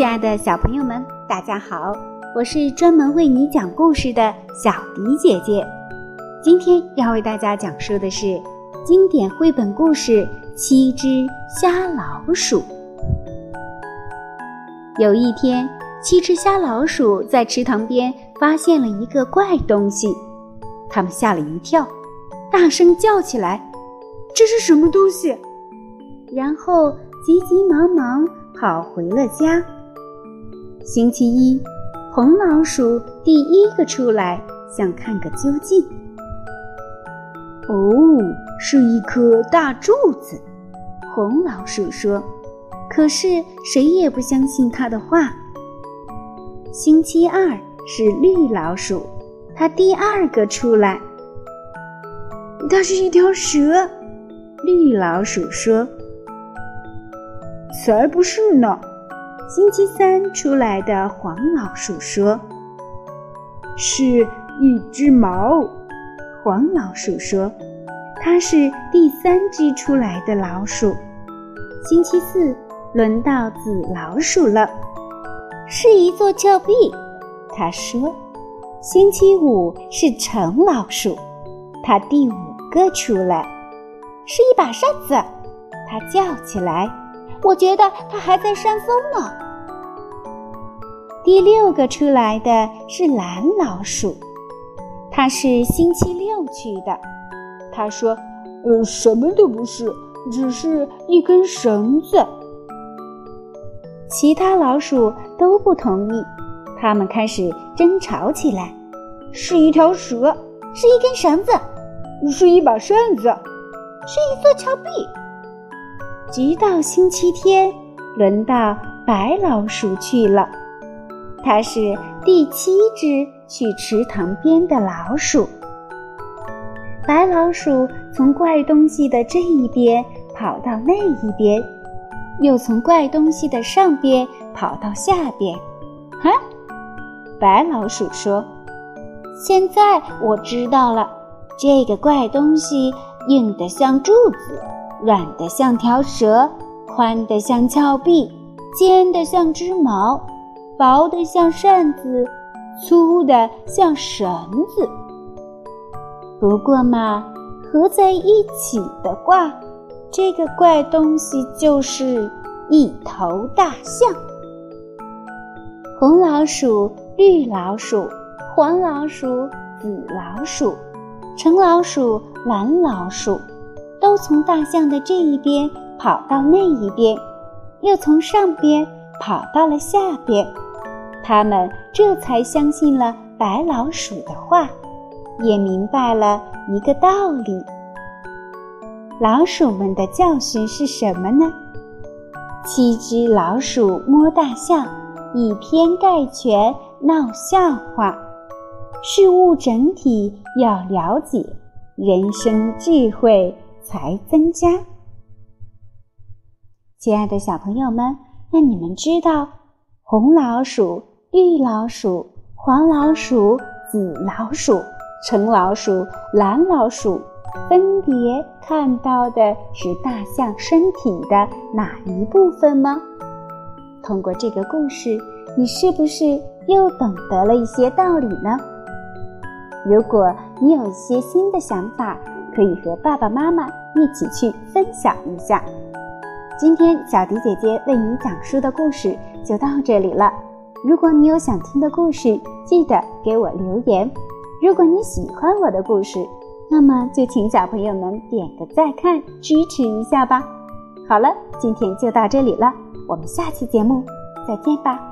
亲爱的小朋友们，大家好！我是专门为你讲故事的小迪姐姐。今天要为大家讲述的是经典绘本故事《七只瞎老鼠》。有一天，七只瞎老鼠在池塘边发现了一个怪东西，他们吓了一跳，大声叫起来：“这是什么东西？”然后急急忙忙跑回了家。星期一，红老鼠第一个出来，想看个究竟。哦，是一颗大柱子，红老鼠说。可是谁也不相信他的话。星期二是绿老鼠，它第二个出来。它是一条蛇，绿老鼠说。才不是呢。星期三出来的黄老鼠说：“是一只猫。”黄老鼠说：“它是第三只出来的老鼠。”星期四轮到紫老鼠了，是一座峭壁。他说：“星期五是橙老鼠，它第五个出来，是一把扇子。”他叫起来。我觉得它还在扇风呢。第六个出来的是蓝老鼠，它是星期六去的。他说：“呃，什么都不是，只是一根绳子。”其他老鼠都不同意，他们开始争吵起来：“是一条蛇，是一根绳子，是一把扇子，是一座峭壁。”直到星期天，轮到白老鼠去了。它是第七只去池塘边的老鼠。白老鼠从怪东西的这一边跑到那一边，又从怪东西的上边跑到下边。哈，白老鼠说：“现在我知道了，这个怪东西硬得像柱子。”软的像条蛇，宽的像峭壁，尖的像只矛，薄的像扇子，粗的像绳子。不过嘛，合在一起的话，这个怪东西就是一头大象。红老鼠、绿老鼠、黄老鼠、紫老鼠、橙老鼠、蓝老鼠。都从大象的这一边跑到那一边，又从上边跑到了下边，他们这才相信了白老鼠的话，也明白了一个道理。老鼠们的教训是什么呢？七只老鼠摸大象，以偏概全，闹笑话。事物整体要了解，人生智慧。才增加。亲爱的小朋友们，那你们知道红老鼠、绿老鼠、黄老鼠、紫老鼠、橙老鼠、蓝老鼠分别看到的是大象身体的哪一部分吗？通过这个故事，你是不是又懂得了一些道理呢？如果你有一些新的想法，可以和爸爸妈妈一起去分享一下。今天小迪姐姐为你讲述的故事就到这里了。如果你有想听的故事，记得给我留言。如果你喜欢我的故事，那么就请小朋友们点个再看，支持一下吧。好了，今天就到这里了，我们下期节目再见吧。